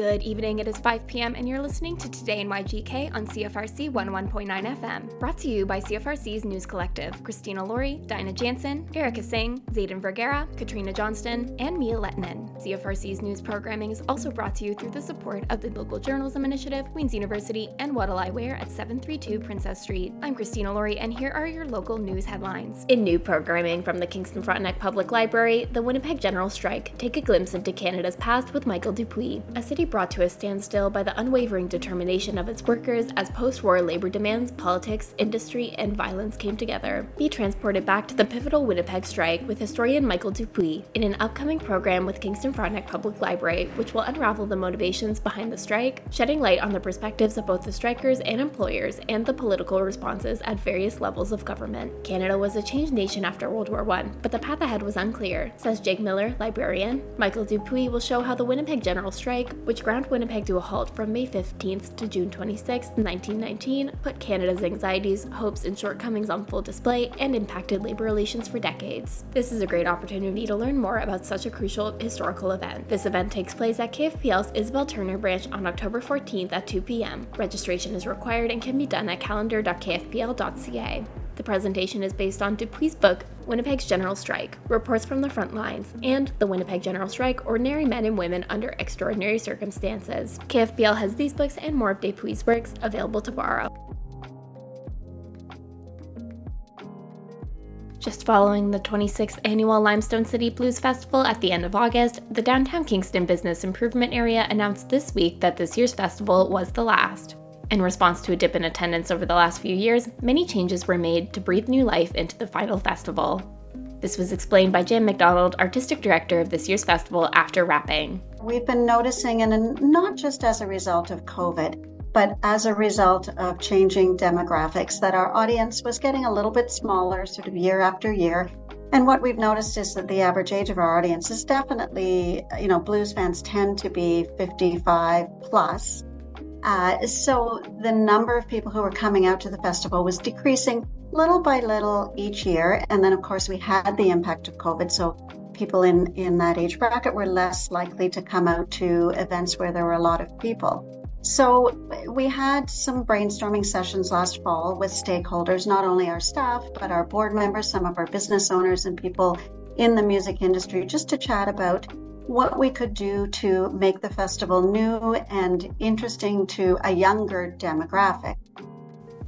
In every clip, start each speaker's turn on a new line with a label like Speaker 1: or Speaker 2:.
Speaker 1: Good evening, it is 5 p.m., and you're listening to Today in YGK on CFRC 11.9 FM. Brought to you by CFRC's News Collective Christina Laurie, Dinah Jansen, Erica Singh, Zayden Vergara, Katrina Johnston, and Mia Lettinen. CFRC's news programming is also brought to you through the support of the Local Journalism Initiative, Queen's University, and What'll I Wear at 732 Princess Street. I'm Christina Laurie, and here are your local news headlines. In new programming from the Kingston Frontenac Public Library, the Winnipeg General Strike take a glimpse into Canada's past with Michael Dupuis, a city brought to a standstill by the unwavering determination of its workers as post war labor demands, politics, industry, and violence came together. Be transported back to the pivotal Winnipeg strike with historian Michael Dupuis in an upcoming program with Kingston Frontenac Public Library, which will unravel the motivations behind the strike, shedding light on the perspectives of both the strikers and employers and the political responses at various levels of government. Canada was a changed nation after World War I, but the path ahead was unclear, says Jake Miller, librarian. Michael Dupuis will show how the Winnipeg General Strike, which ground Winnipeg to a halt from May 15th to June 26, 1919, put Canada's anxieties, hopes, and shortcomings on full display and impacted labor relations for decades. This is a great opportunity to learn more about such a crucial historical event. This event takes place at KFPL's Isabel Turner branch on October 14th at 2 p.m. Registration is required and can be done at calendar.kfpl.ca. The presentation is based on Dupuis' book, Winnipeg's General Strike Reports from the Front Lines, and The Winnipeg General Strike Ordinary Men and Women Under Extraordinary Circumstances. KFPL has these books and more of Dupuis' works available to borrow. Just following the 26th annual Limestone City Blues Festival at the end of August, the downtown Kingston Business Improvement Area announced this week that this year's festival was the last. In response to a dip in attendance over the last few years, many changes were made to breathe new life into the final festival. This was explained by Jan McDonald, artistic director of this year's festival, after wrapping.
Speaker 2: We've been noticing, and not just as a result of COVID, but as a result of changing demographics, that our audience was getting a little bit smaller sort of year after year. And what we've noticed is that the average age of our audience is definitely, you know, blues fans tend to be 55 plus. Uh, so the number of people who were coming out to the festival was decreasing little by little each year. And then, of course, we had the impact of COVID. So people in, in that age bracket were less likely to come out to events where there were a lot of people. So we had some brainstorming sessions last fall with stakeholders, not only our staff, but our board members, some of our business owners and people in the music industry, just to chat about what we could do to make the festival new and interesting to a younger demographic.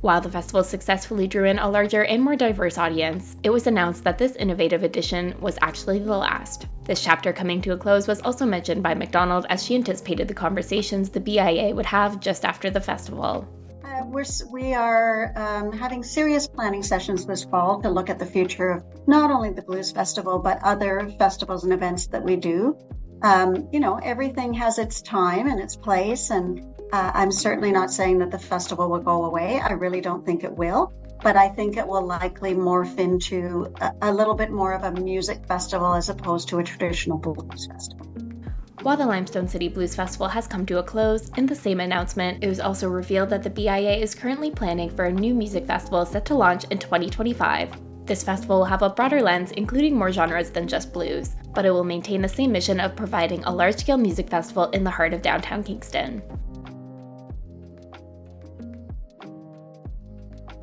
Speaker 1: While the festival successfully drew in a larger and more diverse audience, it was announced that this innovative edition was actually the last. This chapter coming to a close was also mentioned by McDonald as she anticipated the conversations the BIA would have just after the festival.
Speaker 2: Uh, we're, we are um, having serious planning sessions this fall to look at the future of not only the Blues Festival, but other festivals and events that we do. Um, you know, everything has its time and its place, and uh, I'm certainly not saying that the festival will go away. I really don't think it will, but I think it will likely morph into a, a little bit more of a music festival as opposed to a traditional blues festival.
Speaker 1: While the Limestone City Blues Festival has come to a close, in the same announcement, it was also revealed that the BIA is currently planning for a new music festival set to launch in 2025. This festival will have a broader lens, including more genres than just blues, but it will maintain the same mission of providing a large scale music festival in the heart of downtown Kingston.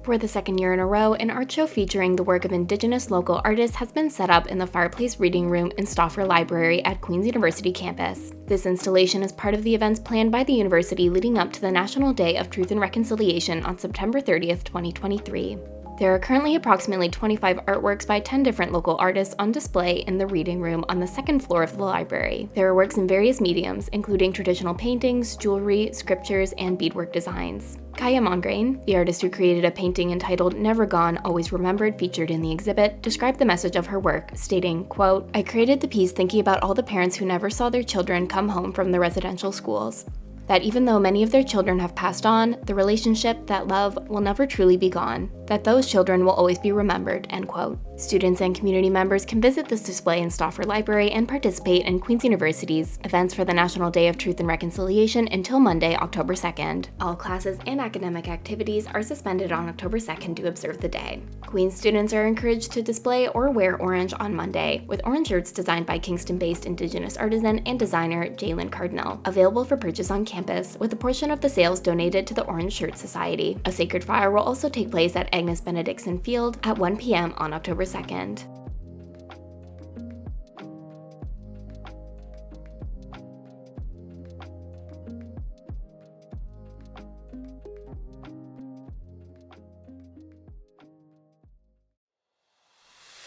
Speaker 1: For the second year in a row, an art show featuring the work of Indigenous local artists has been set up in the Fireplace Reading Room in Stauffer Library at Queen's University campus. This installation is part of the events planned by the university leading up to the National Day of Truth and Reconciliation on September 30th, 2023. There are currently approximately 25 artworks by 10 different local artists on display in the reading room on the second floor of the library. There are works in various mediums, including traditional paintings, jewelry, scriptures, and beadwork designs. Kaya Mongrain, the artist who created a painting entitled Never Gone, Always Remembered featured in the exhibit, described the message of her work, stating, quote, I created the piece thinking about all the parents who never saw their children come home from the residential schools that even though many of their children have passed on, the relationship, that love, will never truly be gone, that those children will always be remembered, end quote. Students and community members can visit this display in Stauffer Library and participate in Queen's University's events for the National Day of Truth and Reconciliation until Monday, October 2nd. All classes and academic activities are suspended on October 2nd to observe the day. Queen's students are encouraged to display or wear orange on Monday, with orange shirts designed by Kingston based Indigenous artisan and designer Jalen Cardinal, available for purchase on campus, with a portion of the sales donated to the Orange Shirt Society. A sacred fire will also take place at Agnes Benidickson Field at 1 p.m. on October 2nd.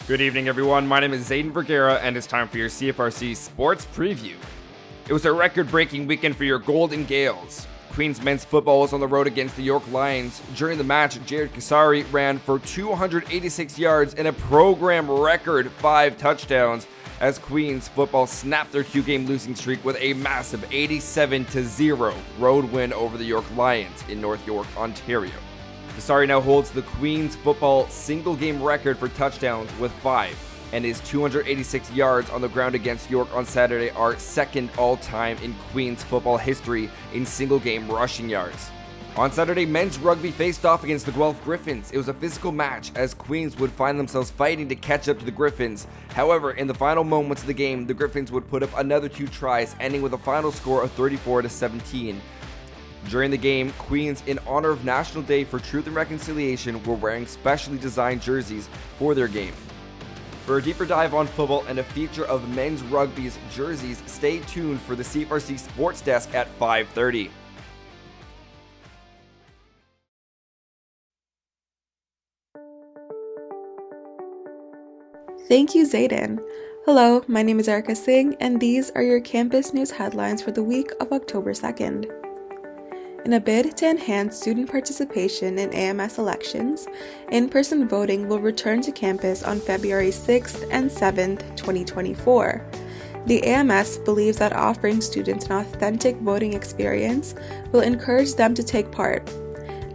Speaker 3: Good evening, everyone. My name is Zayden Vergara, and it's time for your CFRC Sports Preview. It was a record breaking weekend for your Golden Gaels. Queens men's football was on the road against the York Lions. During the match, Jared Chisari ran for 286 yards and a program record five touchdowns as Queens football snapped their two game losing streak with a massive 87 0 road win over the York Lions in North York, Ontario. Chisari now holds the Queens football single game record for touchdowns with five and his 286 yards on the ground against York on Saturday are second all time in Queens football history in single game rushing yards. On Saturday, men's rugby faced off against the Guelph Gryphons. It was a physical match as Queens would find themselves fighting to catch up to the Gryphons. However, in the final moments of the game, the Gryphons would put up another two tries, ending with a final score of 34 to 17. During the game, Queens, in honor of National Day for Truth and Reconciliation, were wearing specially designed jerseys for their game. For a deeper dive on football and a feature of men's rugby's jerseys, stay tuned for the CFRC Sports Desk at 5:30.
Speaker 4: Thank you, Zayden. Hello, my name is Erica Singh, and these are your campus news headlines for the week of October 2nd. In a bid to enhance student participation in AMS elections, in person voting will return to campus on February 6th and 7th, 2024. The AMS believes that offering students an authentic voting experience will encourage them to take part.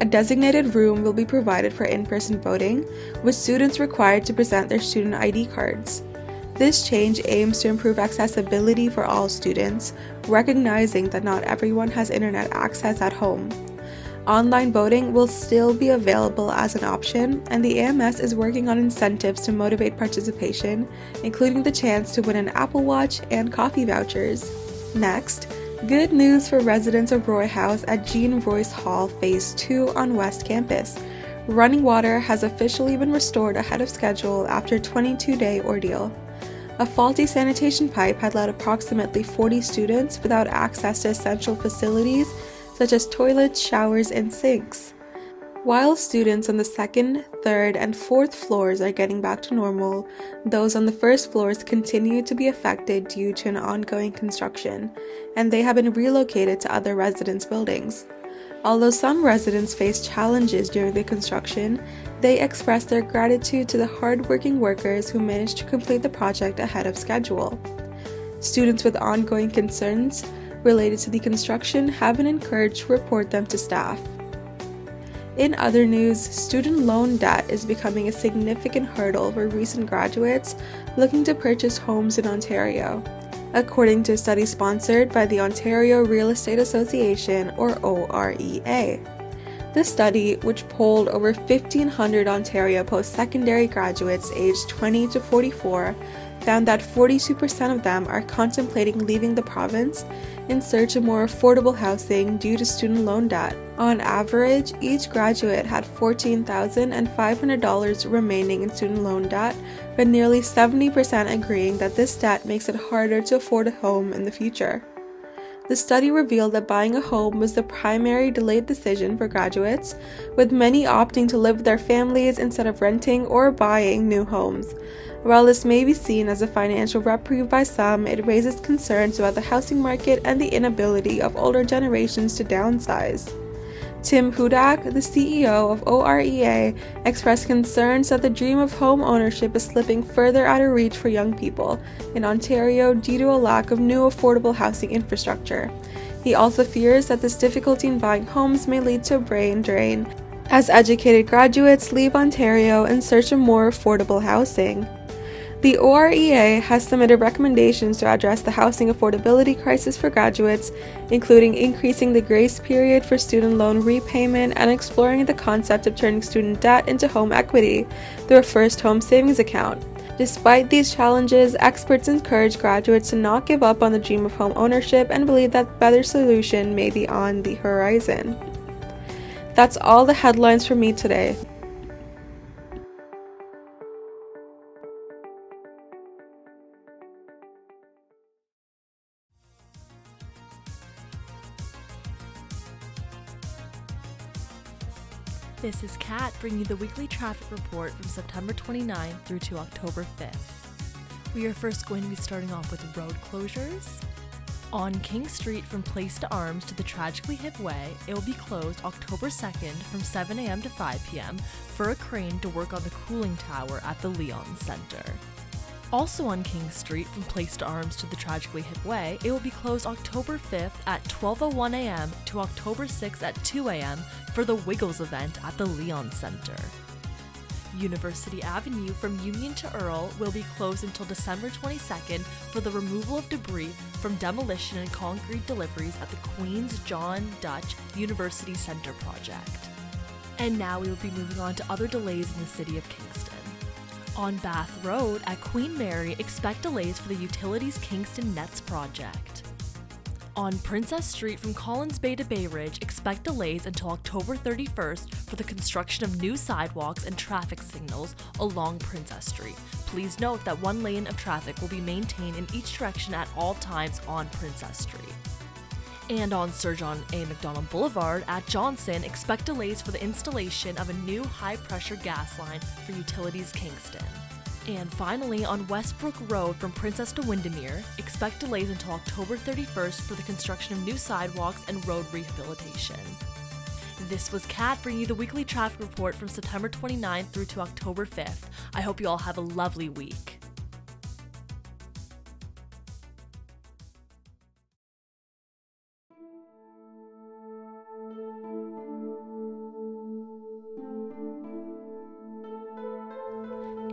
Speaker 4: A designated room will be provided for in person voting, with students required to present their student ID cards. This change aims to improve accessibility for all students, recognizing that not everyone has internet access at home. Online voting will still be available as an option, and the AMS is working on incentives to motivate participation, including the chance to win an Apple Watch and coffee vouchers. Next, good news for residents of Roy House at Jean Royce Hall Phase 2 on West Campus. Running water has officially been restored ahead of schedule after a 22 day ordeal. A faulty sanitation pipe had led approximately 40 students without access to essential facilities such as toilets, showers, and sinks. While students on the second, third, and fourth floors are getting back to normal, those on the first floors continue to be affected due to an ongoing construction, and they have been relocated to other residence buildings. Although some residents face challenges during the construction, they expressed their gratitude to the hardworking workers who managed to complete the project ahead of schedule. Students with ongoing concerns related to the construction have been encouraged to report them to staff. In other news, student loan debt is becoming a significant hurdle for recent graduates looking to purchase homes in Ontario according to a study sponsored by the Ontario Real Estate Association, or OREA. This study, which polled over 1,500 Ontario post secondary graduates aged 20 to 44, found that 42% of them are contemplating leaving the province in search of more affordable housing due to student loan debt. On average, each graduate had $14,500 remaining in student loan debt, with nearly 70% agreeing that this debt makes it harder to afford a home in the future. The study revealed that buying a home was the primary delayed decision for graduates, with many opting to live with their families instead of renting or buying new homes. While this may be seen as a financial reprieve by some, it raises concerns about the housing market and the inability of older generations to downsize. Tim Hudak, the CEO of OREA, expressed concerns that the dream of home ownership is slipping further out of reach for young people in Ontario due to a lack of new affordable housing infrastructure. He also fears that this difficulty in buying homes may lead to a brain drain as educated graduates leave Ontario in search of more affordable housing. The OREA has submitted recommendations to address the housing affordability crisis for graduates, including increasing the grace period for student loan repayment and exploring the concept of turning student debt into home equity through a first home savings account. Despite these challenges, experts encourage graduates to not give up on the dream of home ownership and believe that better solution may be on the horizon. That's all the headlines for me today.
Speaker 5: Kat bringing you the weekly traffic report from September 29th through to October 5th. We are first going to be starting off with road closures. On King Street from Place d'Armes to the Tragically Hip Way, it will be closed October 2nd from 7 a.m. to 5 p.m. for a crane to work on the cooling tower at the Leon Center. Also on King Street, from Place d'Armes to the Tragically Hip Way, it will be closed October 5th at 12:01 a.m. to October 6th at 2 a.m. for the Wiggles event at the Leon Center. University Avenue from Union to Earl will be closed until December 22nd for the removal of debris from demolition and concrete deliveries at the Queen's John Deutsch University Center project. And now we will be moving on to other delays in the city of Kingston. On Bath Road at Queen Mary, expect delays for the Utilities Kingston Nets project. On Princess Street from Collins Bay to Bay Ridge, expect delays until October 31st for the construction of new sidewalks and traffic signals along Princess Street. Please note that one lane of traffic will be maintained in each direction at all times on Princess Street. And on Sir John A. Macdonald Boulevard at Johnson, expect delays for the installation of a new high pressure gas line for Utilities Kingston. And finally, on Westbrook Road from Princess to Windermere, expect delays until October 31st for the construction of new sidewalks and road rehabilitation. This was Kat bringing you the weekly traffic report from September 29th through to October 5th. I hope you all have a lovely week.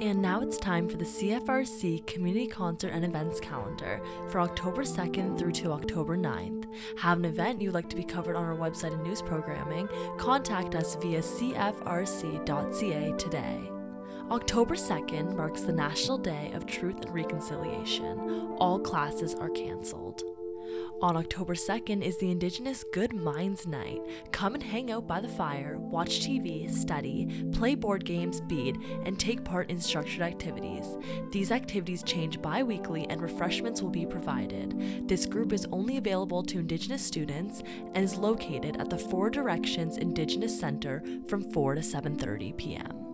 Speaker 5: And now it's time for the CFRC Community Concert and Events Calendar for October 2nd through to October 9th. Have an event you'd like to be covered on our website and news programming? Contact us via cfrc.ca today. October 2nd marks the National Day of Truth and Reconciliation. All classes are cancelled. On October 2nd is the Indigenous Good Minds Night. Come and hang out by the fire, watch TV, study, play board games, bead, and take part in structured activities. These activities change bi weekly and refreshments will be provided. This group is only available to Indigenous students and is located at the Four Directions Indigenous Center from 4 to 7:30 p.m.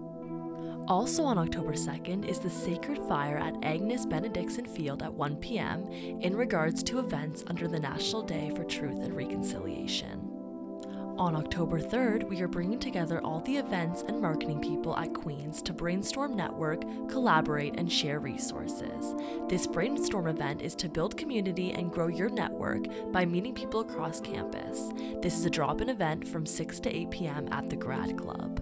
Speaker 5: Also on October 2nd is the Sacred Fire at Agnes Benidickson Field at 1 p.m. in regards to events under the National Day for Truth and Reconciliation. On October 3rd, we are bringing together all the events and marketing people at Queen's to brainstorm, network, collaborate, and share resources. This brainstorm event is to build community and grow your network by meeting people across campus. This is a drop in event from 6 to 8 p.m. at the Grad Club.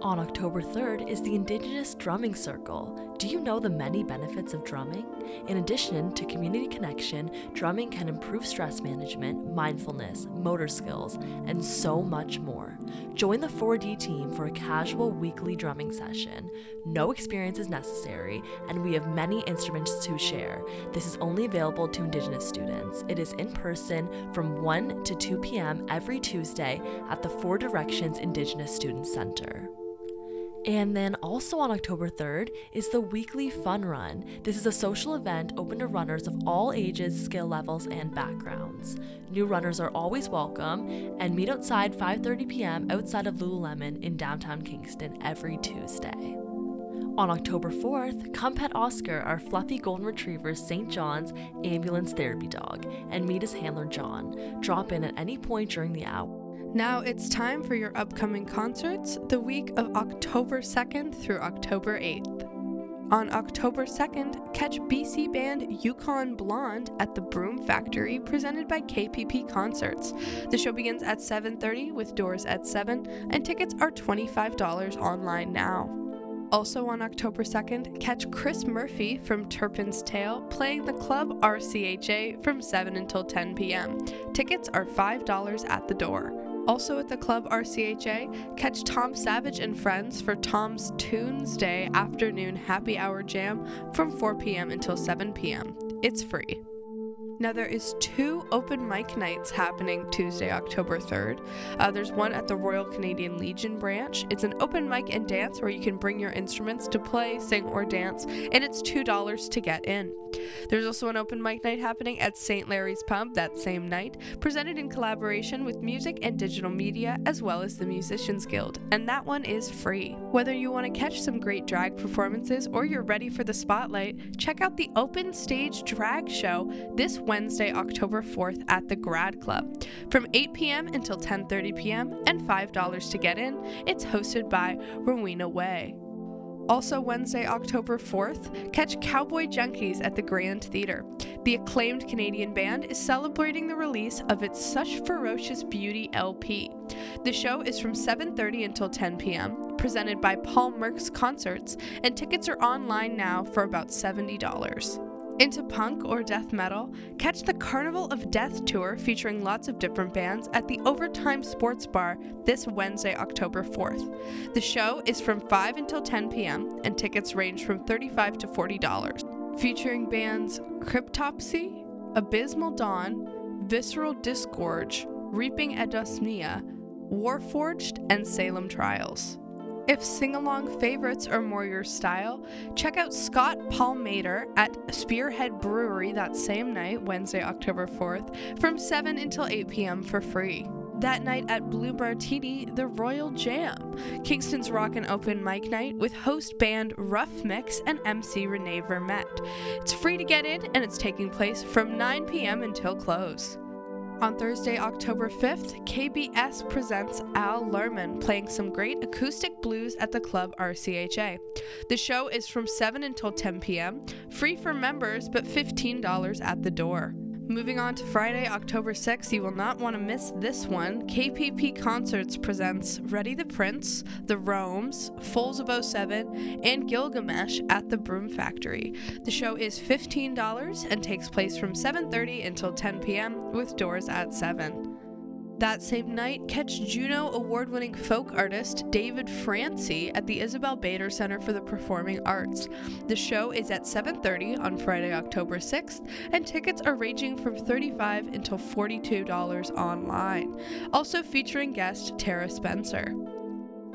Speaker 5: On October 3rd is the Indigenous Drumming Circle. Do you know the many benefits of drumming? In addition to community connection, drumming can improve stress management, mindfulness, motor skills, and so much more. Join the 4D team for a casual weekly drumming session. No experience is necessary, and we have many instruments to share. This is only available to Indigenous students. It is in person from 1 to 2 p.m. every Tuesday at the Four Directions Indigenous Student Center. And then also on October 3rd is the weekly Fun Run. This is a social event open to runners of all ages, skill levels, and backgrounds. New runners are always welcome and meet outside 5:30 p.m. outside of Lululemon in downtown Kingston every Tuesday. On October 4th, come pet Oscar, our fluffy golden retriever St. John's ambulance therapy dog, and meet his handler John. Drop in at any point during the hour.
Speaker 6: Now it's time for your upcoming concerts the week of October 2nd through October 8th. On October 2nd, catch BC band Yukon Blonde at the Broom Factory presented by KPP Concerts. The show begins at 7:30 with doors at 7 and tickets are $25 online now. Also on October 2nd, catch Chris Murphy from Turpin's Trail playing the club RCHA from 7 until 10 p.m. Tickets are $5 at the door. Also at the club RCHA, catch Tom Savage and friends for Tom's Tunes Day afternoon happy hour jam from 4 p.m. until 7 p.m. It's free. Now, there is two open mic nights happening Tuesday, October 3rd. Uh, there's one at the Royal Canadian Legion branch. It's an open mic and dance where you can bring your instruments to play, sing, or dance, and it's $2 to get in. There's also an open mic night happening at St. Larry's Pub that same night, presented in collaboration with music and digital media as well as the Musicians Guild, and that one is free. Whether you want to catch some great drag performances or you're ready for the spotlight, check out the Open Stage Drag Show this Wednesday, October 4th at the Grad Club from 8 p.m. until 10:30 p.m. and $5 to get in. It's hosted by Rowena Way. Also, Wednesday, October 4th, catch Cowboy Junkies at the Grand Theatre. The acclaimed Canadian band is celebrating the release of its Such Ferocious Beauty LP. The show is from 7:30 until 10 p.m., presented by Paul Mercs Concerts, and tickets are online now for about $70. Into punk or death metal, catch the Carnival of Death tour featuring lots of different bands at the Overtime Sports Bar this Wednesday, October 4th. The show is from 5 until 10 p.m., and tickets range from 35 to $40. Featuring bands Cryptopsy, Abysmal Dawn, Visceral Disgorge, Reaping Asmodeia, Warforged, and Salem Trials. If sing along favorites are more your style, check out Scott Palmater at Spearhead Brewery that same night, Wednesday, October 4th, from 7 until 8 p.m. for free. That night at Blue Martini, the Royal Jam, Kingston's Rock and Open Mic Night with host band Rough Mix and MC Renee Vermette. It's free to get in and it's taking place from 9 p.m. until close. On Thursday, October 5th, KBS presents Al Lerman playing some great acoustic blues at the club RCHA. The show is from 7 until 10 p.m., free for members, but $15 at the door. Moving on to Friday, October 6th, you will not want to miss this one. KPP Concerts presents Ready the Prince, The Romes, Foals of 07, and Gilgamesh at the Broom Factory. The show is $15 and takes place from 7:30 until 10 p.m. with doors at 7. That same night, catch Juno award winning folk artist David Francey at the Isabel Bader Center for the Performing Arts. The show is at 7:30 on Friday, October 6th, and tickets are ranging from 35 until $42 online. Also featuring guest Tara Spencer.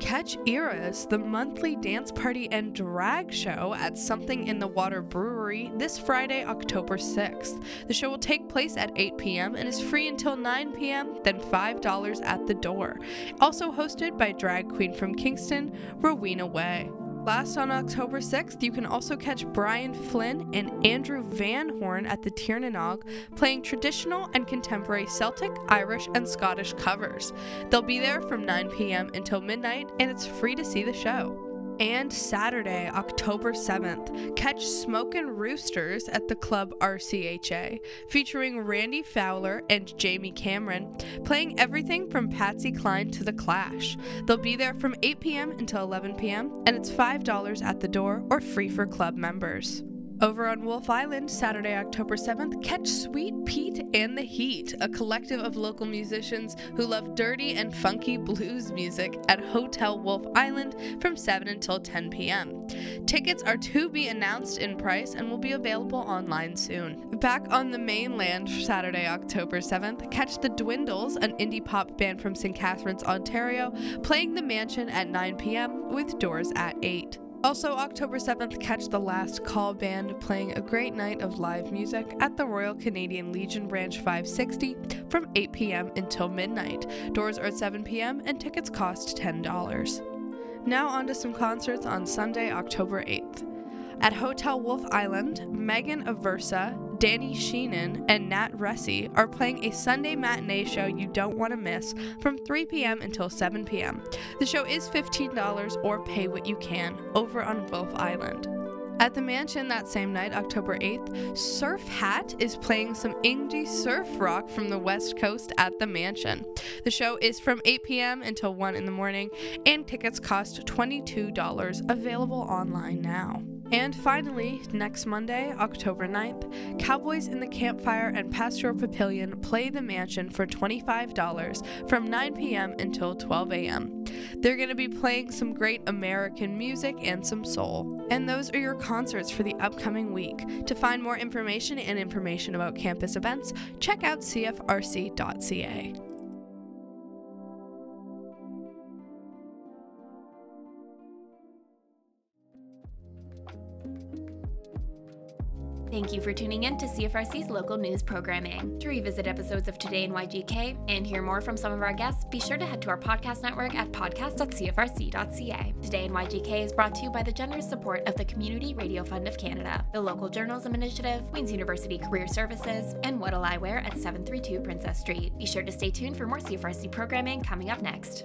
Speaker 6: Catch Eras, the monthly dance party and drag show at Something in the Water Brewery this Friday, October 6th. The show will take place at 8 p.m. and is free until 9 p.m., then $5 at the door. Also hosted by drag queen from Kingston, Rowena Way. Last on October 6th, you can also catch Brian Flynn and Andrew Van Horn at the Tir nan Og playing traditional and contemporary Celtic, Irish, and Scottish covers. They'll be there from 9 p.m. until midnight, and it's free to see the show. And Saturday, October 7th, catch Smokin' Roosters at the club RCHA, featuring Randy Fowler and Jamie Cameron, playing everything from Patsy Cline to The Clash. They'll be there from 8 p.m. until 11 p.m., and it's $5 at the door or free for club members. Over on Wolfe Island, Saturday, October 7th, catch Sweet Pete and the Heat, a collective of local musicians who love dirty and funky blues music at Hotel Wolfe Island from 7 until 10 p.m. Tickets are to be announced in price and will be available online soon. Back on the mainland, Saturday, October 7th, catch The Dwindles, an indie pop band from St. Catharines, Ontario, playing the mansion at 9 p.m. with doors at 8. Also, October 7th, catch the Last Call Band playing a great night of live music at the Royal Canadian Legion Branch 560 from 8 p.m. until midnight. Doors are at 7 p.m. and tickets cost $10. Now, on to some concerts on Sunday, October 8th. At Hotel Wolfe Island, Megan Aversa, Danny Sheenan, and Nat Ressi are playing a Sunday matinee show you don't want to miss from 3 p.m. until 7 p.m. The show is $15 or pay what you can over on Wolfe Island. At the mansion that same night, October 8th, Surf Hat is playing some indie surf rock from the West Coast at the mansion. The show is from 8 p.m. until 1 in the morning, and tickets cost $22, available online now. And finally, next Monday, October 9th, Cowboys in the Campfire and Pastoral Papillion play the mansion for $25 from 9 p.m. until 12 a.m. They're going to be playing some great American music and some soul. And those are your concerts for the upcoming week. To find more information and information about campus events, check out cfrc.ca.
Speaker 1: Thank you for tuning in to CFRC's local news programming. To revisit episodes of Today in YGK and hear more from some of our guests, be sure to head to our podcast network at podcast.cfrc.ca. Today in YGK is brought to you by the generous support of the Community Radio Fund of Canada, the Local Journalism Initiative, Queen's University Career Services, and What'll I Wear at 732 Princess Street. Be sure to stay tuned for more CFRC programming coming up next.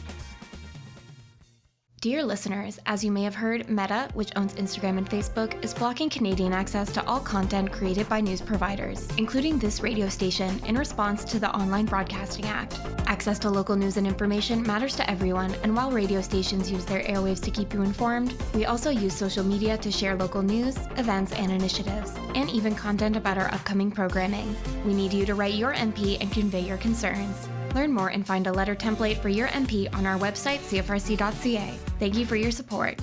Speaker 1: Dear listeners, as you may have heard, Meta, which owns Instagram and Facebook, is blocking Canadian access to all content created by news providers, including this radio station, in response to the Online Broadcasting Act. Access to local news and information matters to everyone, and while radio stations use their airwaves to keep you informed, we also use social media to share local news, events, and initiatives, and even content about our upcoming programming. We need you to write your MP and convey your concerns. Learn more and find a letter template for your MP on our website, cfrc.ca. Thank you for your support.